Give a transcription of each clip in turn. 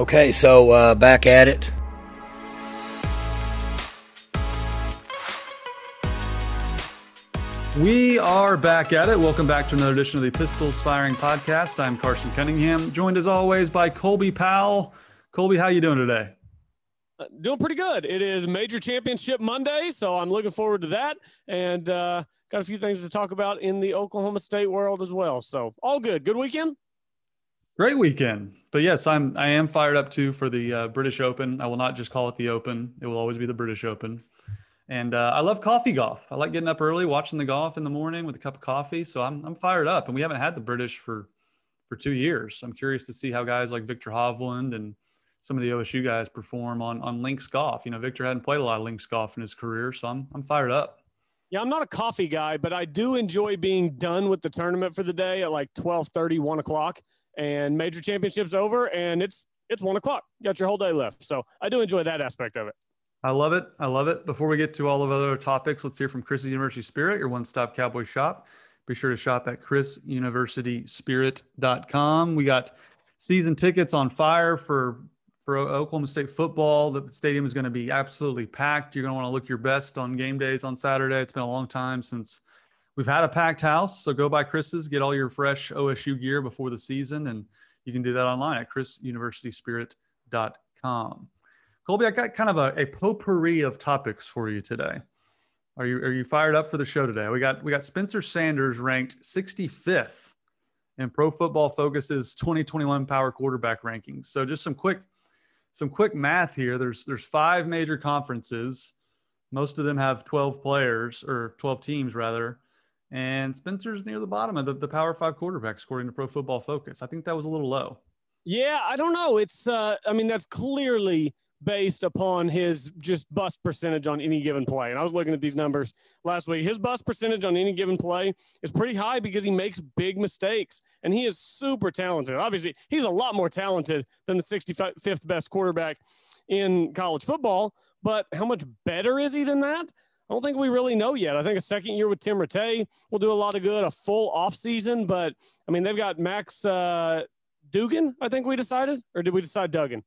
Okay, so uh, back at it. We are back at it. Welcome back to another edition of the Pistols Firing Podcast. I'm Carson Cunningham, joined as always by Colby Powell. Colby, how you doing today? Uh, doing pretty good. It is Major Championship Monday, so I'm looking forward to that, and uh, got a few things to talk about in the Oklahoma State world as well. So all good. Good weekend. Great weekend. But yes, I'm I am fired up too for the uh, British Open. I will not just call it the Open. It will always be the British Open. And uh, I love coffee golf. I like getting up early, watching the golf in the morning with a cup of coffee. So I'm, I'm fired up. And we haven't had the British for for two years. I'm curious to see how guys like Viktor Hovland and some of the OSU guys perform on on links golf. You know, Victor hadn't played a lot of links golf in his career, so I'm I'm fired up. Yeah, I'm not a coffee guy, but I do enjoy being done with the tournament for the day at like 12 30, 1 o'clock. And major championships over and it's it's one o'clock. You got your whole day left. So I do enjoy that aspect of it. I love it. I love it. Before we get to all of other topics, let's hear from Chris's University Spirit, your one-stop cowboy shop. Be sure to shop at chrisuniversityspirit.com. We got season tickets on fire for for Oklahoma State football. The stadium is going to be absolutely packed. You're going to want to look your best on game days on Saturday. It's been a long time since we've had a packed house. So go by Chris's, get all your fresh OSU gear before the season, and you can do that online at chrisuniversityspirit.com. Colby, I got kind of a, a potpourri of topics for you today. Are you are you fired up for the show today? We got we got Spencer Sanders ranked 65th in Pro Football Focus's 2021 Power Quarterback rankings. So just some quick some quick math here. There's there's five major conferences. Most of them have 12 players or 12 teams rather. And Spencer's near the bottom of the, the Power Five quarterbacks, according to Pro Football Focus. I think that was a little low. Yeah, I don't know. It's uh I mean, that's clearly based upon his just bust percentage on any given play. And I was looking at these numbers last week. His bust percentage on any given play is pretty high because he makes big mistakes and he is super talented. Obviously, he's a lot more talented than the 65th best quarterback in college football, but how much better is he than that? I don't think we really know yet. I think a second year with Tim Rattay will do a lot of good, a full offseason. But I mean, they've got Max uh, Dugan, I think we decided, or did we decide Duggan?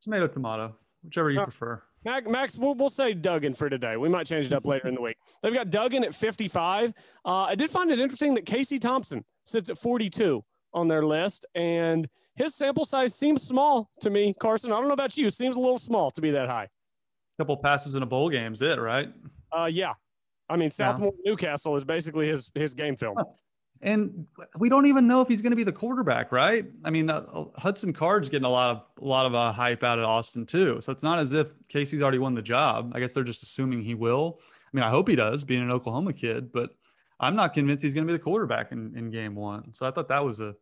Tomato, tomato, whichever you uh, prefer. Max, we'll, we'll say Duggan for today. We might change it up later in the week. They've got Duggan at 55. Uh, I did find it interesting that Casey Thompson sits at 42 on their list, and his sample size seems small to me. Carson, I don't know about you. Seems a little small to be that high. Couple passes in a bowl game is it, right? Uh, yeah. I mean, Southmoore yeah. Newcastle is basically his his game film and we don't even know if he's going to be the quarterback, right? I mean, uh, Hudson Card's getting a lot of a lot of uh, hype out of Austin too. So it's not as if Casey's already won the job. I guess they're just assuming he will. I mean, I hope he does, being an Oklahoma kid, but I'm not convinced he's going to be the quarterback in, in game one. So I thought that was a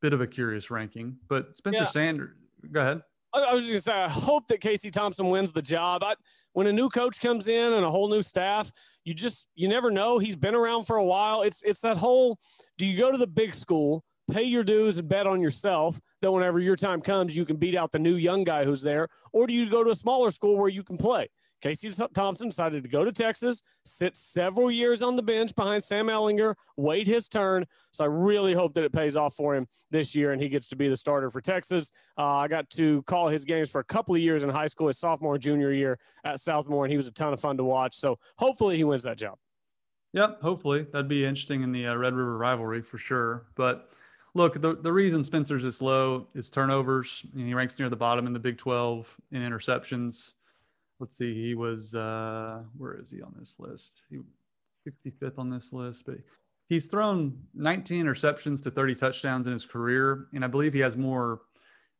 bit of a curious ranking. But Spencer yeah. Sanders, go ahead. I was just gonna say, I hope that Casey Thompson wins the job. I, when a new coach comes in and a whole new staff, you just you never know. He's been around for a while. It's it's that whole: do you go to the big school, pay your dues, and bet on yourself that whenever your time comes, you can beat out the new young guy who's there, or do you go to a smaller school where you can play? Casey Thompson decided to go to Texas, sit several years on the bench behind Sam Ehlinger, wait his turn. So I really hope that it pays off for him this year and he gets to be the starter for Texas. Uh, I got to call his games for a couple of years in high school, his sophomore and junior year at Southmoore, and he was a ton of fun to watch. So hopefully he wins that job. Yep, hopefully that'd be interesting in the uh, Red River rivalry for sure. But look, the, the reason Spencer's this low is turnovers. he ranks near the bottom in the Big 12 in interceptions let's see, he was uh, where is he on this list? He 65th on this list, but he's thrown 19 interceptions to 30 touchdowns in his career, and I believe he has more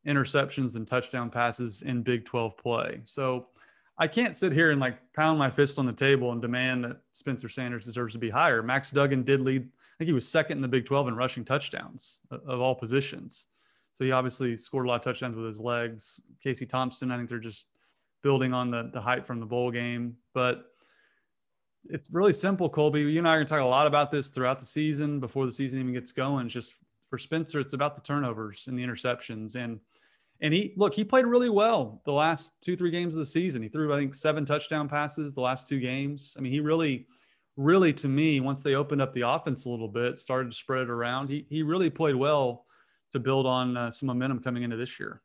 interceptions than touchdown passes in Big 12 play. So I can't sit here and like pound my fist on the table and demand that Spencer Sanders deserves to be higher. Max Duggan did lead. I think he was second in the Big 12 in rushing touchdowns of all positions. So he obviously scored a lot of touchdowns with his legs. Casey Thompson, I think they're just building on the, the hype from the bowl game. But it's really simple, Colby. You and I are going to talk a lot about this throughout the season before the season even gets going. Just for Spencer, it's about the turnovers and the interceptions. And and he look, he played really well the last two, three games of the season. He threw, I think, seven touchdown passes the last two games. I mean, he really, really to me, once they opened up the offense a little bit, started to spread it around, he he really played well to build on uh, some momentum coming into this year.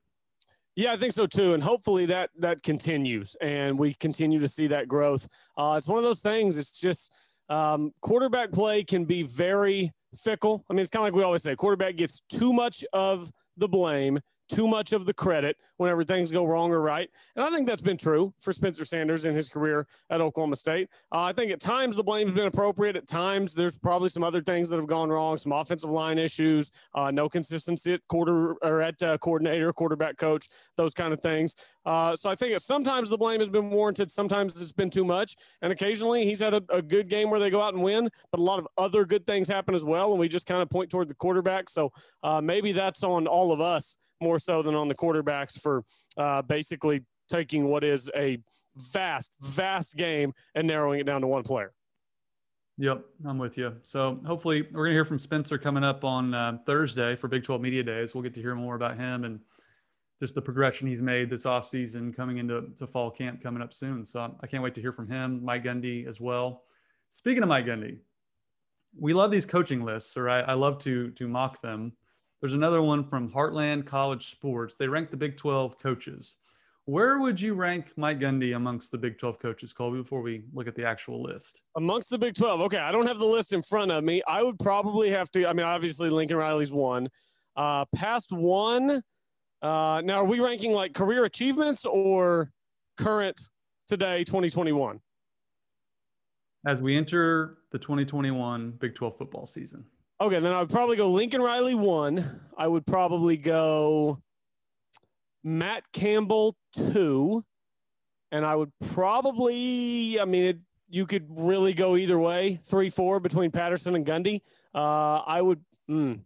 Yeah, I think so too, and hopefully that that continues, and we continue to see that growth. Uh, it's one of those things. It's just um, quarterback play can be very fickle. I mean, it's kind of like we always say: quarterback gets too much of the blame too much of the credit whenever things go wrong or right. And I think that's been true for Spencer Sanders in his career at Oklahoma State. Uh, I think at times the blame has been appropriate. At times there's probably some other things that have gone wrong, some offensive line issues, uh, no consistency at quarter or at uh, coordinator, quarterback coach, those kind of things. Uh, so I think sometimes the blame has been warranted. Sometimes it's been too much. And occasionally he's had a, a good game where they go out and win, but a lot of other good things happen as well. And we just kind of point toward the quarterback. So uh, maybe that's on all of us more so than on the quarterbacks for uh, basically taking what is a vast, vast game and narrowing it down to one player. Yep, I'm with you. So hopefully we're going to hear from Spencer coming up on uh, Thursday for Big 12 Media Days. We'll get to hear more about him and just the progression he's made this offseason coming into to fall camp coming up soon. So I can't wait to hear from him, Mike Gundy as well. Speaking of Mike Gundy, we love these coaching lists, or I, I love to to mock them. There's another one from Heartland College Sports. They rank the Big 12 coaches. Where would you rank Mike Gundy amongst the Big 12 coaches, Colby, before we look at the actual list? Amongst the Big 12. Okay. I don't have the list in front of me. I would probably have to, I mean, obviously Lincoln Riley's one. Uh, past one. Uh, now, are we ranking like career achievements or current today, 2021? As we enter the 2021 Big 12 football season. Okay, then I would probably go Lincoln Riley one. I would probably go Matt Campbell two, and I would probably, I mean, it, you could really go either way, three four between Patterson and Gundy. Uh, I would. Mm,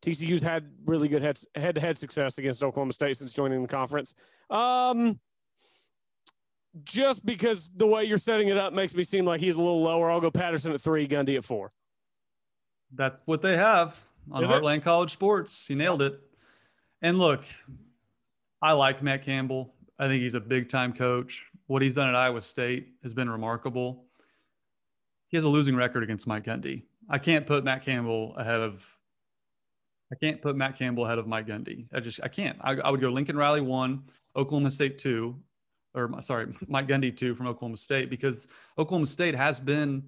TCU's had really good head to head success against Oklahoma State since joining the conference. Um, just because the way you're setting it up makes me seem like he's a little lower. I'll go Patterson at three, Gundy at four. That's what they have on Is Heartland it? College Sports. You nailed it. And look, I like Matt Campbell. I think he's a big time coach. What he's done at Iowa State has been remarkable. He has a losing record against Mike Gundy. I can't put Matt Campbell ahead of. I can't put Matt Campbell ahead of Mike Gundy. I just I can't. I, I would go Lincoln Riley one, Oklahoma State two, or sorry, Mike Gundy two from Oklahoma State because Oklahoma State has been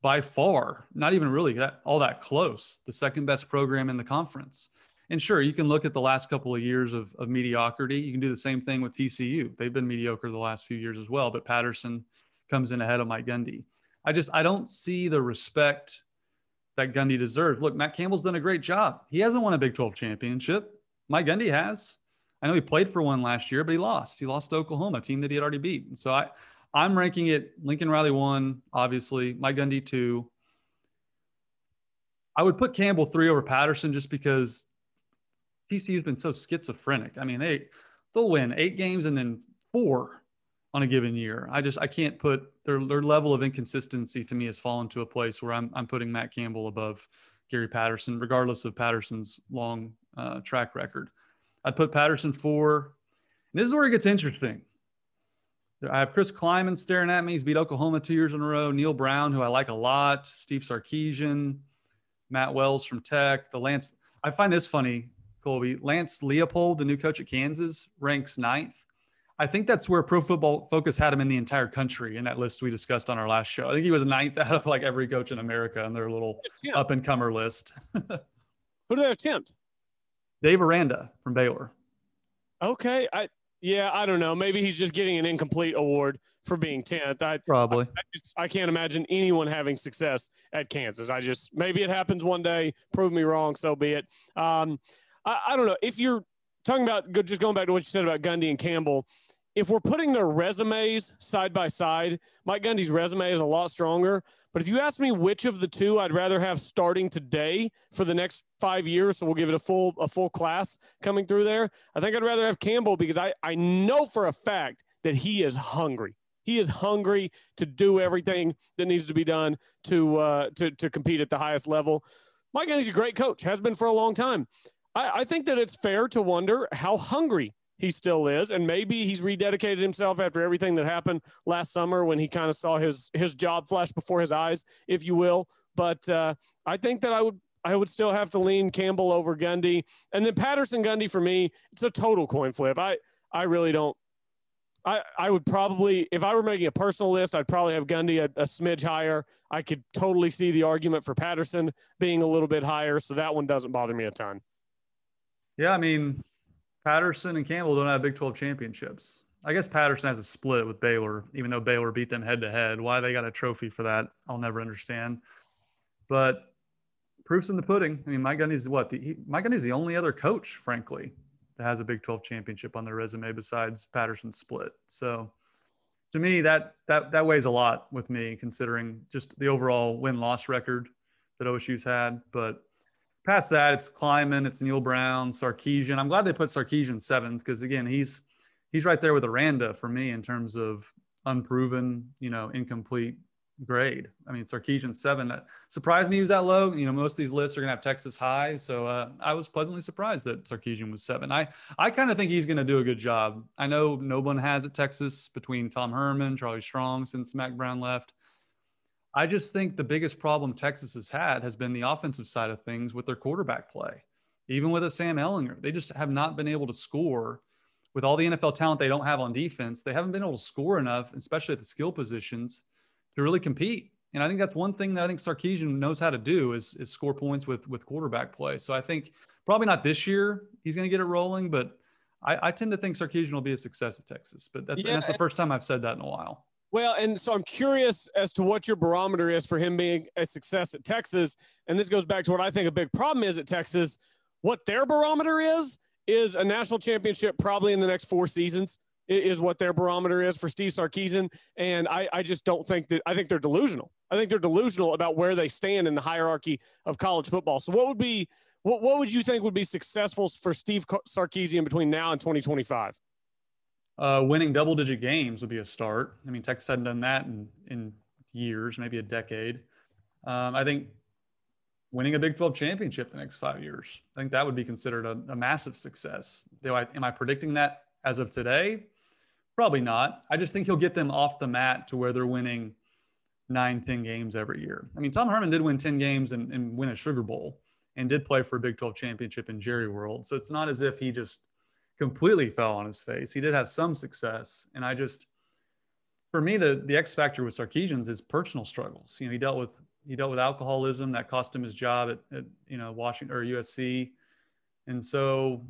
by far, not even really that all that close, the second best program in the conference. And sure, you can look at the last couple of years of, of mediocrity. You can do the same thing with TCU. They've been mediocre the last few years as well, but Patterson comes in ahead of Mike Gundy. I just I don't see the respect that Gundy deserves. Look, Matt Campbell's done a great job. He hasn't won a Big 12 championship. Mike Gundy has. I know he played for one last year, but he lost. He lost to Oklahoma, a team that he had already beat. And so I I'm ranking it Lincoln Riley one, obviously, Mike Gundy two. I would put Campbell three over Patterson just because TCU's been so schizophrenic. I mean, they they'll win eight games and then four on a given year. I just I can't put their their level of inconsistency to me has fallen to a place where I'm I'm putting Matt Campbell above Gary Patterson, regardless of Patterson's long uh, track record. I'd put Patterson four. And this is where it gets interesting. I have Chris Klieman staring at me. He's beat Oklahoma two years in a row. Neal Brown, who I like a lot. Steve Sarkisian, Matt Wells from Tech. The Lance. I find this funny, Colby. Lance Leipold, the new coach at Kansas, ranks ninth. I think that's where Pro Football Focus had him in the entire country in that list we discussed on our last show. I think he was ninth out of like every coach in America on their little up and comer list. Who do they attempt? Dave Aranda from Baylor. Okay, I yeah, I don't know. Maybe he's just getting an incomplete award for being 10th. I probably I, I, just, I can't imagine anyone having success at Kansas. I just maybe it happens one day. Prove me wrong, so be it. Um, I, I don't know if you're talking about just going back to what you said about Gundy and Campbell. If we're putting their resumes side by side, Mike Gundy's resume is a lot stronger. But if you ask me which of the two I'd rather have starting today for the next five years, so we'll give it a full a full class coming through there. I think I'd rather have Campbell because I, I know for a fact that he is hungry. He is hungry to do everything that needs to be done to uh, to to compete at the highest level. Mike Gundy's a great coach, has been for a long time. I, I think that it's fair to wonder how hungry he still is, and maybe he's rededicated himself after everything that happened last summer when he kind of saw his his job flash before his eyes, if you will. But uh, I think that I would I would still have to lean Campbell over Gundy, and then Patterson Gundy for me, it's a total coin flip. I I really don't. I, I would probably, if I were making a personal list, I'd probably have Gundy a, a smidge higher. I could totally see the argument for Patterson being a little bit higher. So that one doesn't bother me a ton. Yeah. I mean, Patterson and Campbell don't have Big 12 championships. I guess Patterson has a split with Baylor, even though Baylor beat them head to head. Why they got a trophy for that, I'll never understand. But proof's in the pudding. I mean, Mike Gundy's what? The, he, Mike Gundy's the only other coach, frankly, that has a Big 12 championship on their resume besides Patterson's split. So to me, that that that weighs a lot with me, considering just the overall win loss record that OSU's had. But past that, it's Klieman, it's Neal Brown, Sarkisian. I'm glad they put Sarkisian seventh because again, he's he's right there with Aranda for me in terms of unproven, you know, incomplete grade. I mean, Sarkisian seven. That surprised me he was that low. You know, most of these lists are to have Texas high, so uh, I was pleasantly surprised that Sarkisian was seven. I I kind of think he's to do a good job. I know no one has at Texas between Tom Herman, Charlie Strong since Mack Brown left. I just think the biggest problem Texas has had has been the offensive side of things with their quarterback play. Even with a Sam Ehlinger, they just have not been able to score with all the NFL talent they don't have on defense. They haven't been able to score enough, especially at the skill positions to really compete. And I think that's one thing that I think Sarkisian knows how to do is, is score points with with quarterback play. So I think probably not this year he's going to get it rolling, but I, I, tend to think Sarkisian will be a success at Texas. But that's, yeah, that's the first time I've said that in a while. Well, and so I'm curious as to what your barometer is for him being a success at Texas. And this goes back to what I think a big problem is at Texas. What their barometer is is a national championship probably in the next four seasons is what their barometer is for Steve Sarkisian. And I, I just don't think that I think they're delusional. I think they're delusional about where they stand in the hierarchy of college football. So what would be what, what would you think would be successful for Steve Sarkisian between now and 2025? Uh, winning double digit games would be a start. I mean, Texas hadn't done that in, in years, maybe a decade. Um, I think winning a Big 12 championship the next five years, I think that would be considered a, a massive success. I, am I predicting that as of today? Probably not. I just think he'll get them off the mat to where they're winning nine, 10 games every year. I mean, Tom Herman did win 10 games and, and win a Sugar Bowl and did play for a Big 12 championship in Jerry World. So it's not as if he just completely fell on his face. He did have some success. And I just, for me, the, the X factor with Sarkisian's is personal struggles. You know, he dealt with, he dealt with alcoholism that cost him his job at, at you know, Washington or USC. And so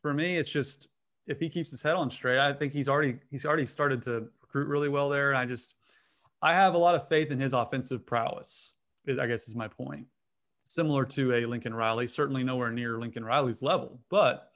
for me, it's just, if he keeps his head on straight, I think he's already he's already started to recruit really well there. And I just I have a lot of faith in his offensive prowess. I guess is my point. Similar to a Lincoln Riley, certainly nowhere near Lincoln Riley's level, but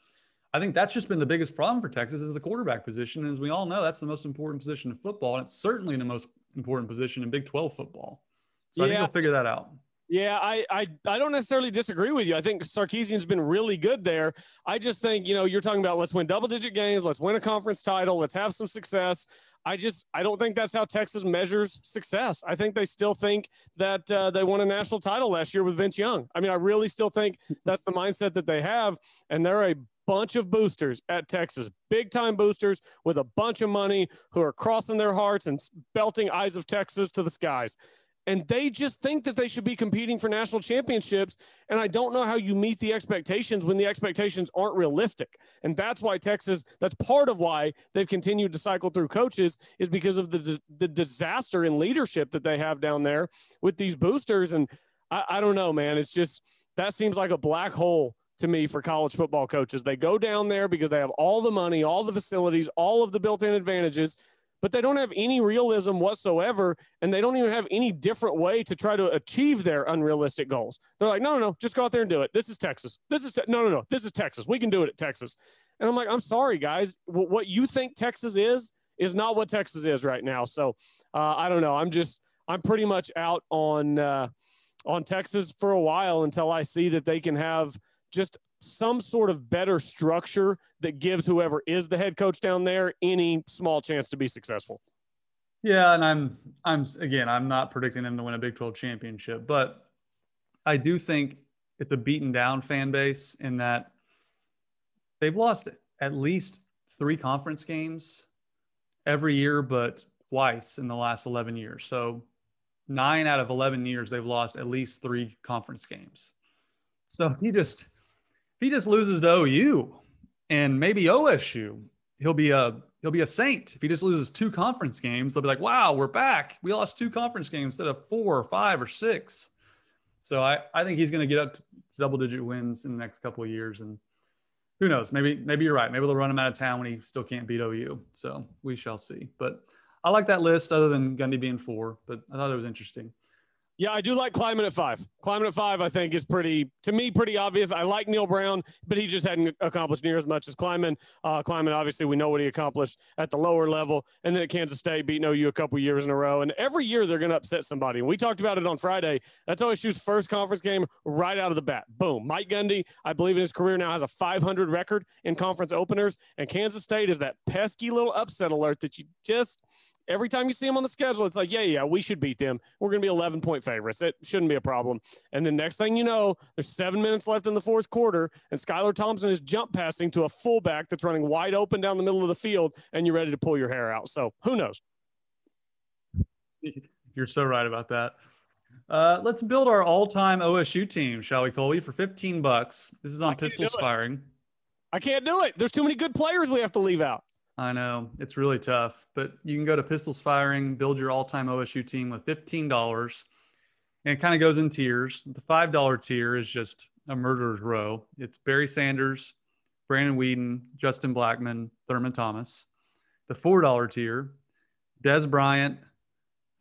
I think that's just been the biggest problem for Texas is the quarterback position. And as we all know, that's the most important position in football, and it's certainly the most important position in Big 12 football. So yeah. I think we'll figure that out. Yeah, I, I I don't necessarily disagree with you. I think Sarkisian's been really good there. I just think, you know, you're talking about let's win double digit games, let's win a conference title, let's have some success. I just I don't think that's how Texas measures success. I think they still think that uh, they won a national title last year with Vince Young. I mean, I really still think that's the mindset that they have, and they're a bunch of boosters at Texas, big time boosters with a bunch of money who are crossing their hearts and belting eyes of Texas to the skies and they just think that they should be competing for national championships. And I don't know how you meet the expectations when the expectations aren't realistic. And that's why Texas, that's part of why they've continued to cycle through coaches, is because of the, the disaster in leadership that they have down there with these boosters. And I, I don't know, man. It's just that seems like a black hole to me for college football coaches. They go down there because they have all the money, all the facilities, all of the built in advantages but they don't have any realism whatsoever. And they don't even have any different way to try to achieve their unrealistic goals. They're like, no, no, no, just go out there and do it. This is Texas. This is, te- no, no, no, this is Texas. We can do it at Texas. And I'm like, I'm sorry, guys. W- what you think Texas is, is not what Texas is right now. So uh, I don't know. I'm just, I'm pretty much out on, uh, on Texas for a while until I see that they can have just some sort of better structure that gives whoever is the head coach down there any small chance to be successful. Yeah, and I'm I'm again I'm not predicting them to win a Big 12 championship, but I do think it's a beaten down fan base in that they've lost at least three conference games every year, but twice in the last 11 years. So nine out of 11 years they've lost at least three conference games. So he just if he just loses to OU and maybe OSU, he'll be a he'll be a saint if he just loses two conference games. They'll be like, "Wow, we're back. We lost two conference games instead of four or five or six. So I I think he's going to get up to double digit wins in the next couple of years, and who knows? Maybe maybe you're right. Maybe they'll run him out of town when he still can't beat OU. So we shall see. But I like that list, other than Gundy being four. But I thought it was interesting. Yeah, I do like Klieman at five. Klieman at five, I think, is pretty, to me, pretty obvious. I like Neal Brown, but he just hadn't accomplished near as much as Klieman. Uh, Klieman, obviously, we know what he accomplished at the lower level. And then at Kansas State, beating OU a couple years in a row. And every year they're going to upset somebody. We talked about it on Friday. That's OSU's first conference game right out of the bat. Boom. Mike Gundy, I believe in his career now, has a 500 record in conference openers. And Kansas State is that pesky little upset alert that you just every time you see them on the schedule, it's like, yeah, yeah, we should beat them. We're going to be 11 point favorites. It shouldn't be a problem. And the next thing you know, there's seven minutes left in the fourth quarter, and Skylar Thompson is jump passing to a fullback that's running wide open down the middle of the field, and you're ready to pull your hair out. So who knows? You're so right about that. Uh, let's build our all-time OSU team, shall we, Colby? For 15 bucks. This is on pistols firing. I can't do it. There's too many good players we have to leave out. I know it's really tough, but you can go to Pistols Firing, build your all-time OSU team with fifteen dollars, and it kind of goes in tiers. The five dollar tier is just a murderer's row. It's Barry Sanders, Brandon Weeden, Justin Blackmon, Thurman Thomas. The four dollar tier, Dez Bryant,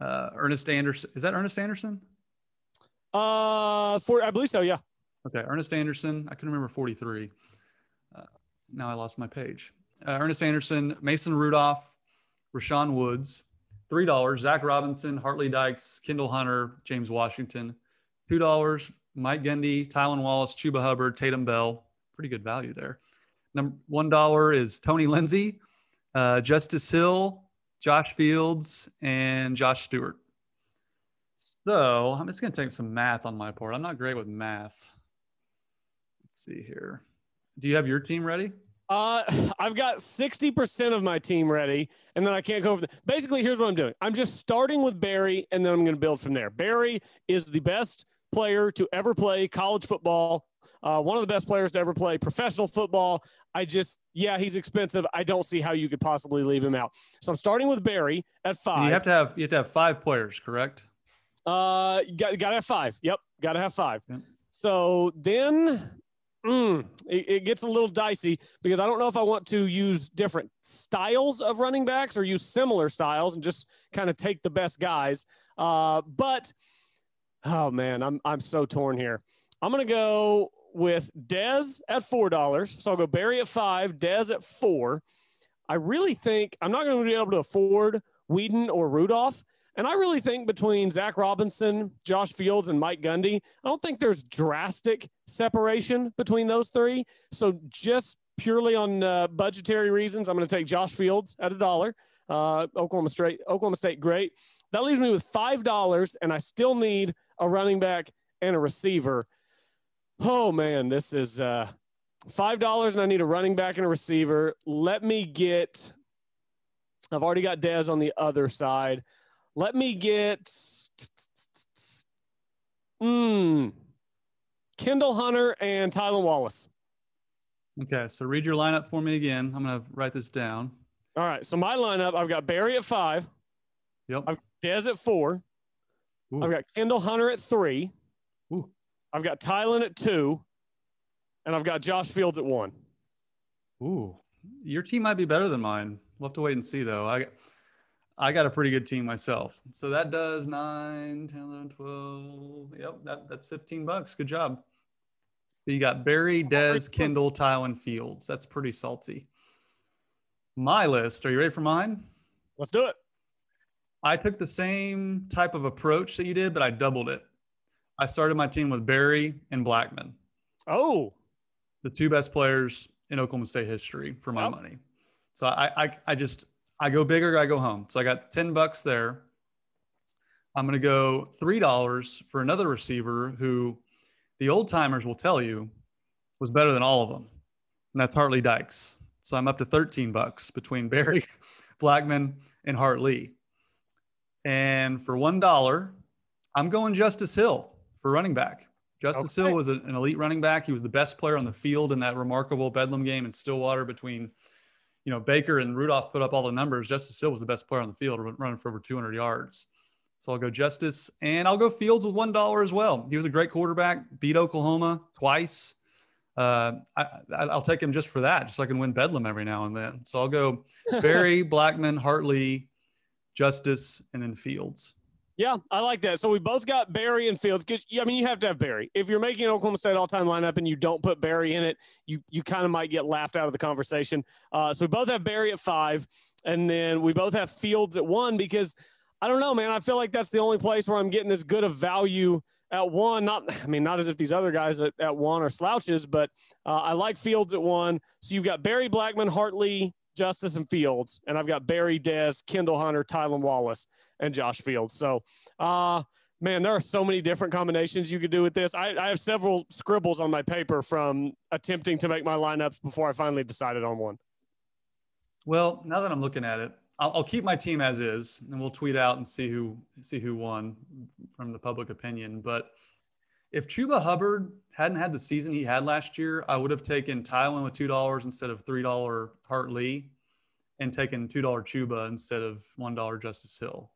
uh, Ernest Anderson. Is that Ernest Anderson? Uh, for I believe so. Yeah. Okay, Ernest Anderson. I can remember forty three. Uh, now I lost my page uh, Ernest Anderson, Mason Rudolph, Rashaun Woods, three dollars. Zach Robinson, Hart Lee Dykes, Kendall Hunter, James Washington, two dollars. Mike Gundy, Tylan Wallace, Chuba Hubbard, Tatum Bell. Pretty good value there. Number one dollar is Tony Lindsay, uh, Justice Hill, Josh Fields, and Josh Stewart. So I'm just going to take some math on my part. I'm not great with math. Let's see here. Do you have your team ready? Uh, I've got 60% of my team ready, and then I can't go over the. Basically, here's what I'm doing I'm just starting with Barry, and then I'm going to build from there. Barry is the best player to ever play college football, uh, one of the best players to ever play professional football. I just, yeah, he's expensive. I don't see how you could possibly leave him out. So I'm starting with Barry at five. You have to have you have to have five players, correct? Uh, got got to have five. Yep, got to have five. Yep. So then Mm, it, it, gets a little dicey because I don't know if I want to use different styles of running backs or use similar styles and just kind of take the best guys. Uh, but oh man, I'm I'm so torn here. I'm gonna go with Dez at four dollars. So I'll go Barry at five, Dez at four. I really think I'm not going to be able to afford Weeden or Rudolph. And I really think between Zach Robinson, Josh Fields, and Mike Gundy, I don't think there's drastic separation between those three. So just purely on uh, budgetary reasons, I'm going to take Josh Fields at a dollar. Uh, Oklahoma State, Oklahoma State, great. That leaves me with five dollars, and I still need a running back and a receiver. Oh man, this is uh, five dollars, and I need a running back and a receiver. Let me get. I've already got Dez on the other side. Let me get hmm, Kendall Hunter and Tylan Wallace. Okay, so read your lineup for me again. I'm going to write this down. All right, so my lineup I've got Barry at five. Yep. I've got Dez at four. Ooh. I've got Kendall Hunter at three. Ooh. I've got Tylan at two. And I've got Josh Fields at one. Ooh, your team might be better than mine. We'll have to wait and see, though. I I got a pretty good team myself. So that does 9, 10, 11, 12. Yep, that, that's 15 bucks. Good job. So you got Barry, Dez, Kendall, Tylan, Fields. That's pretty salty. My list. Are you ready for mine? Let's do it. I took the same type of approach that you did, but I doubled it. I started my team with Barry and Blackmon. Oh. The two best players in Oklahoma State history for my yep. money. So I, I, I just I go big or I go home. So I got 10 bucks there. I'm going to go $3 for another receiver who the old timers will tell you was better than all of them. And that's Hart Lee Dykes. So I'm up to 13 bucks between Barry Blackmon and Hartley. And for $1, I'm going Justice Hill for running back. Justice okay. Hill was an elite running back. He was the best player on the field in that remarkable Bedlam game in Stillwater between you know, Baker and Rudolph put up all the numbers. Justice Hill was the best player on the field, running for over 200 yards. So I'll go Justice, and I'll go Fields with one dollar as well. He was a great quarterback, beat Oklahoma twice. Uh, I, will take him just for that, just so I can win Bedlam every now and then. So I'll go Barry, Blackmon, Hartley, Justice, and then Fields. Yeah, I like that. So we both got Barry and Fields because I mean you have to have Barry. If you're making an Oklahoma State all-time lineup and you don't put Barry in it, you you kind of might get laughed out of the conversation. Uh, so we both have Barry at five, and then we both have Fields at one because I don't know, man. I feel like that's the only place where I'm getting as good of value at one. Not, I mean, not as if these other guys at, at one are slouches, but uh, I like Fields at one. So you've got Barry Blackmon, Hartley, Justice, and Fields, and I've got Barry Dez, Kendall Hunter, Tylan Wallace and Josh Fields. So, uh, man, there are so many different combinations you could do with this. I, I, have several scribbles on my paper from attempting to make my lineups before I finally decided on one. Well, now that I'm looking at it, I'll, I'll keep my team as is, and we'll tweet out and see who see who won from the public opinion. But if Chuba Hubbard hadn't had the season he had last year, I would have taken Tylan with two dollars instead of three dollar Hartley, and taken two dollar Chuba instead of one dollar Justice Hill.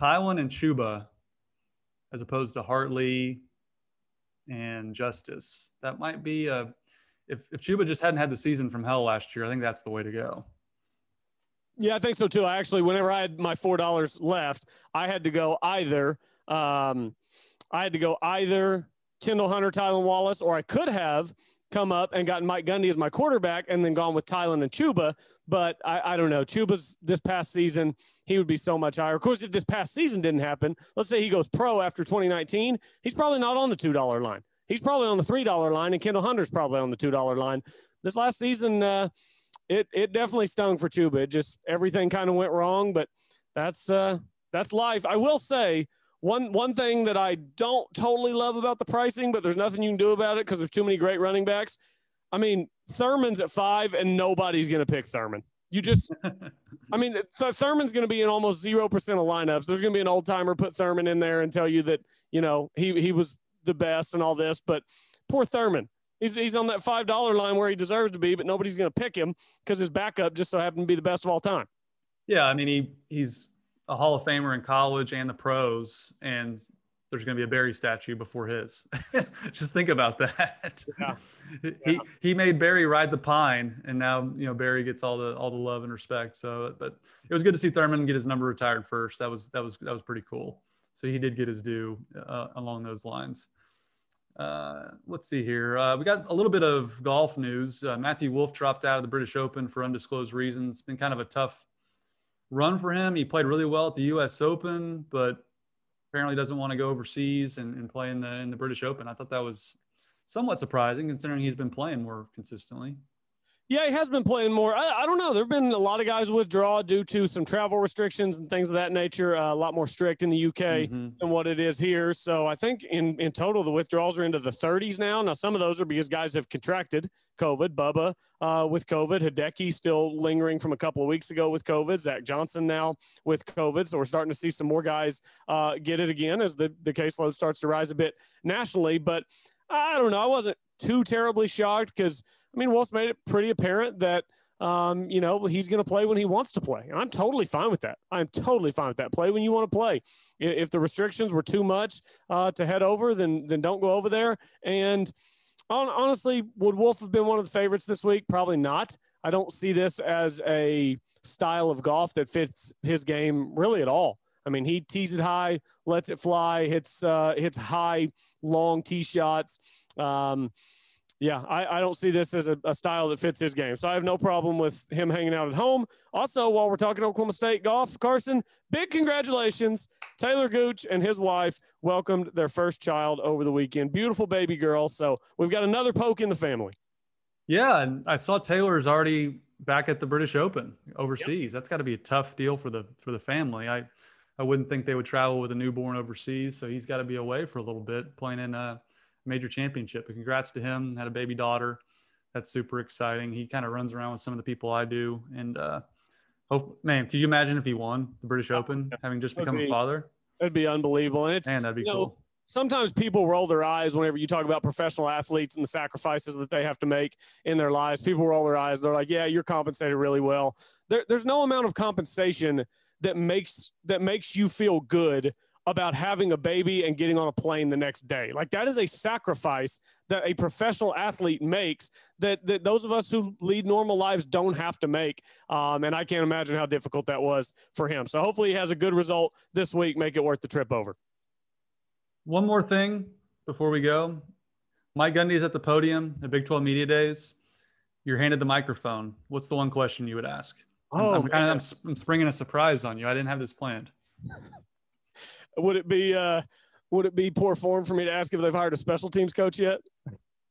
Tylan and Chuba, as opposed to Hartley and Justice. That might be a if if Chuba just hadn't had the season from hell last year, I think that's the way to go. Yeah, I think so too. I actually, whenever I had my four dollars left, I had to go either. Um, I had to go either Kendall Hunter, Tylan Wallace, or I could have come up and gotten Mike Gundy as my quarterback and then gone with Tylan and Chuba. But I, I don't know. Chuba's this past season, he would be so much higher. Of course, if this past season didn't happen, let's say he goes pro after 2019, he's probably not on the $2 line. He's probably on the $3 line, and Kendall Hunter's probably on the $2 line. This last season, uh, it it definitely stung for Chuba. It just everything kind of went wrong, but that's uh, that's life. I will say one one thing that I don't totally love about the pricing, but there's nothing you can do about it because there's too many great running backs. I mean, Thurman's at five, and nobody's going to pick Thurman. You just, I mean, Th- Thurman's going to be in almost zero percent of lineups. There's going to be an old timer put Thurman in there and tell you that you know he he was the best and all this, but poor Thurman. He's, he's on that five dollar line where he deserves to be, but nobody's going to pick him because his backup just so happened to be the best of all time. Yeah, I mean he he's a Hall of Famer in college and the pros, and there's going to be a Barry statue before his. Just think about that. Yeah. he yeah. he made Barry ride the pine, and now you know Barry gets all the all the love and respect. So, but it was good to see Thurman get his number retired first. That was that was that was pretty cool. So he did get his due uh, along those lines. Uh, let's see here. Uh, we got a little bit of golf news. Uh, Matthew Wolff dropped out of the British Open for undisclosed reasons. It's been kind of a tough run for him. He played really well at the U.S. Open, but apparently doesn't want to go overseas and, and play in the in the British Open. I thought that was somewhat surprising considering he's been playing more consistently. Yeah, he has been playing more. I, I don't know. There have been a lot of guys withdraw due to some travel restrictions and things of that nature. Uh, a lot more strict in the UK mm-hmm. than what it is here. So I think in in total the withdrawals are into the 30s now. Now some of those are because guys have contracted COVID. Bubba uh, with COVID. Hideki still lingering from a couple of weeks ago with COVID. Zach Johnson now with COVID. So we're starting to see some more guys uh, get it again as the the caseload starts to rise a bit nationally. But I don't know. I wasn't too terribly shocked because I mean, Wolff's made it pretty apparent that, um, you know, he's going to play when he wants to play. And I'm totally fine with that. I'm totally fine with that. Play when you want to play. If the restrictions were too much uh, to head over, then then don't go over there. And honestly, would Wolff have been one of the favorites this week? Probably not. I don't see this as a style of golf that fits his game really at all. I mean, he tees it high, lets it fly, hits uh, hits high, long tee shots. Um, yeah, I, I don't see this as a, a, style that fits his game. So I have no problem with him hanging out at home. Also, while we're talking Oklahoma State golf, Carson, big congratulations. Taylor Gooch and his wife welcomed their first child over the weekend. Beautiful baby girl. So we've got another poke in the family. Yeah, and I saw Taylor's already back at the British Open overseas. Yep. That's got to be a tough deal for the for the family. I I wouldn't think they would travel with a newborn overseas, so he's got to be away for a little bit playing in uh major championship. But congrats to him. Had a baby daughter. That's super exciting. He kind of runs around with some of the people I do. And uh, hope, man, could you imagine if he won the British Open, having just become be, a father? It'd be unbelievable. And it's man, that'd be cool. Know, sometimes people roll their eyes whenever you talk about professional athletes and the sacrifices that they have to make in their lives. People roll their eyes. They're like, "Yeah, you're compensated really well." There, there's no amount of compensation that makes that makes you feel good about having a baby and getting on a plane the next day. Like that is a sacrifice that a professional athlete makes that, that those of us who lead normal lives don't have to make. Um, and I can't imagine how difficult that was for him. So hopefully he has a good result this week, make it worth the trip over. One more thing before we go. Mike Gundy is at the podium at Big 12 Media Days. You're handed the microphone. What's the one question you would ask? Oh, I'm, I'm kind of I'm, I'm springing a surprise on you. I didn't have this planned. would it be uh, would it be poor form for me to ask if they've hired a special teams coach yet?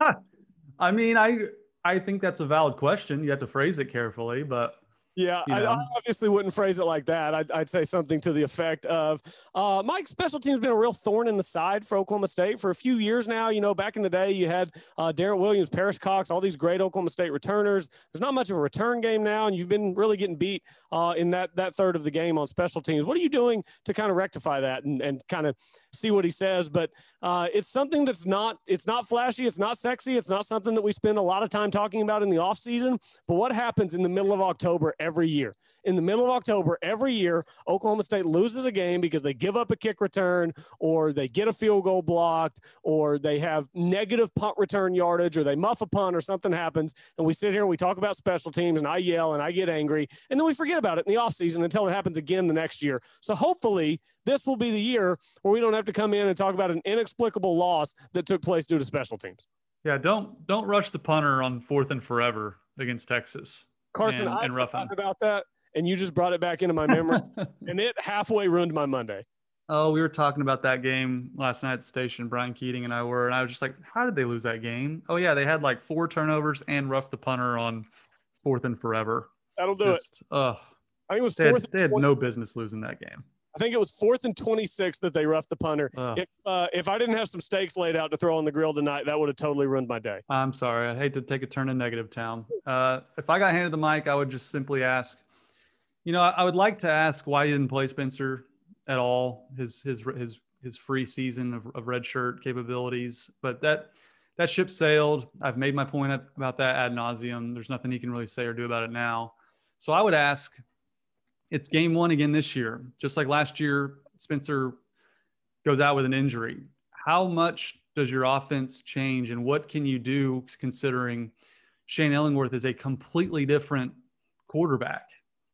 I mean, I I think that's a valid question. You have to phrase it carefully, but yeah, you know? I, I, obviously wouldn't phrase it like that. I'd, I'd say something to the effect of uh, Mike's special team's been a real thorn in the side for Oklahoma State for a few years now. You know, back in the day, you had uh, Darrent Williams, Perrish Cox, all these great Oklahoma State returners. There's not much of a return game now, and you've been really getting beat uh, in that that third of the game on special teams. What are you doing to kind of rectify that and, and kind of see what he says? But uh, it's something that's not it's not flashy, it's not sexy, it's not something that we spend a lot of time talking about in the off season. But what happens in the middle of October? Every year. In the middle of October, every year, Oklahoma State loses a game because they give up a kick return or they get a field goal blocked or they have negative punt return yardage or they muff a punt or something happens. And we sit here and we talk about special teams and I yell and I get angry. And then we forget about it in the offseason until it happens again the next year. So hopefully, this will be the year where we don't have to come in and talk about an inexplicable loss that took place due to special teams. Yeah, don't don't rush the punter on fourth and forever against Texas. Carson, and, I forgot about that, and you just brought it back into my memory, and it halfway ruined my Monday. Oh, we were talking about that game last night at the station. Brian Keating and I were, and I was just like, "How did they lose that game?" Oh yeah, they had like four turnovers and roughed the punter on fourth and forever. That'll do just, it. Uh, I think it was they fourth. Had, they had no business losing that game. I think it was fourth and 26 that they roughed the punter. If uh, if I didn't have some steaks laid out to throw on the grill tonight, that would have totally ruined my day. I'm sorry. I hate to take a turn in negative town. Uh, if I got handed the mic, I would just simply ask, you know, I, I would like to ask why he didn't play Spencer at all. His his his his free season of, of red shirt capabilities, but that that ship sailed. I've made my point about that ad nauseum. There's nothing he can really say or do about it now. So I would ask it's game one again this year. Just like last year, Spencer goes out with an injury. How much does your offense change and what can you do considering Shane Illingworth is a completely different quarterback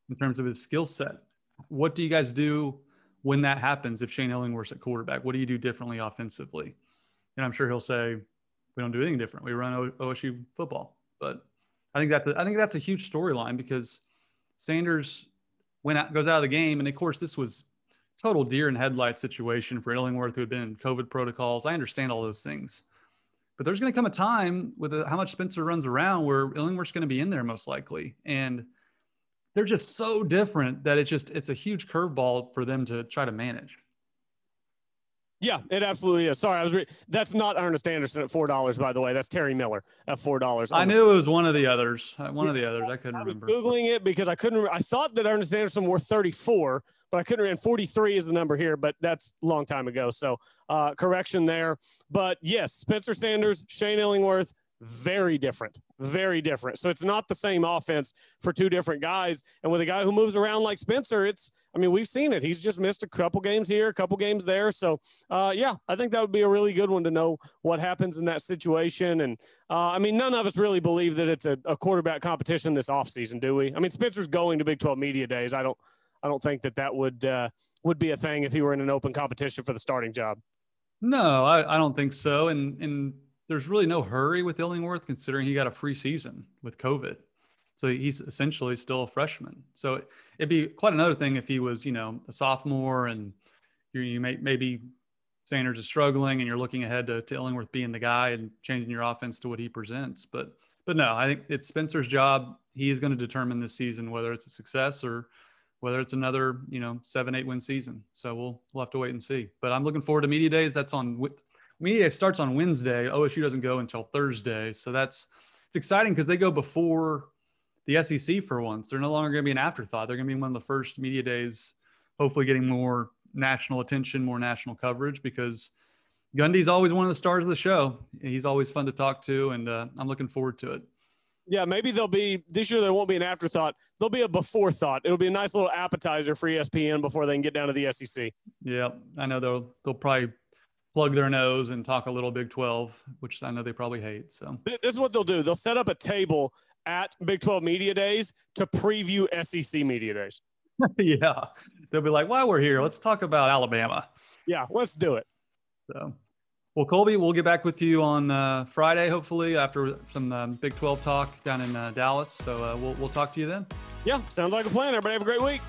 in terms of his skill set? What do you guys do when that happens if Shane Illingworth's at quarterback? What do you do differently offensively? And I'm sure he'll say, we don't do anything different. We run OSU football. But I think that's a, I think that's a huge storyline because Sanders went out, goes out of the game. And of course, this was total deer in headlights situation for Illingworth, who had been in COVID protocols. I understand all those things. But there's going to come a time with uh, how much Spencer runs around where Illingworth's going to be in there most likely. And they're just so different that it's just it's a huge curveball for them to try to manage. Yeah, it absolutely is. Sorry, I was. Re- that's not Ernest Anderson at four dollars, by the way. That's Terry Miller at four dollars. I knew it was one of the others. Uh, one of the others. I couldn't I was remember. Googling it because I couldn't. Re- I thought that Ernest Anderson were thirty four, but I couldn't. And forty three is the number here, but that's a long time ago. So uh, correction there. But yes, Spencer Sanders, Shane Illingworth, very different, very different. So it's not the same offense for two different guys. And with a guy who moves around like Spencer, it's, I mean, we've seen it. He's just missed a couple games here, a couple games there. So, uh, yeah, I think that would be a really good one to know what happens in that situation. And uh, I mean, none of us really believe that it's a, a quarterback competition this offseason, do we? I mean, Spencer's going to Big 12 media days. I don't, I don't think that that would, uh, would be a thing if he were in an open competition for the starting job. No, I, I don't think so. And, and, there's really no hurry with Illingworth considering he got a free season with COVID. So he's essentially still a freshman. So it'd be quite another thing if he was, you know, a sophomore and you, you may maybe Sanders is struggling and you're looking ahead to, to Illingworth being the guy and changing your offense to what he presents. But but no, I think it's Spencer's job. He is going to determine this season whether it's a success or whether it's another, you know, seven, eight win season. So we'll we'll have to wait and see. But I'm looking forward to media days. That's on media starts on Wednesday. OSU doesn't go until Thursday, so that's it's exciting because they go before the SEC for once. They're no longer going to be an afterthought. They're going to be one of the first media days, hopefully getting more national attention, more national coverage because Gundy's always one of the stars of the show. He's always fun to talk to, and uh, I'm looking forward to it. Yeah, maybe there'll be this year. There won't be an afterthought. There'll be a before thought. It'll be a nice little appetizer for ESPN before they can get down to the SEC. Yeah, I know they'll they'll probably plug their nose and talk a little Big 12, which I know they probably hate. So this is what they'll do. They'll set up a table at Big 12 Media Days to preview SEC Media Days. yeah, they'll be like, "While we're here, let's talk about Alabama." Yeah, let's do it. So. Well, Colby, we'll get back with you on uh, Friday, hopefully, after some um, Big 12 talk down in uh, Dallas. So uh, we'll, we'll talk to you then. Yeah, sounds like a plan. Everybody have a great week.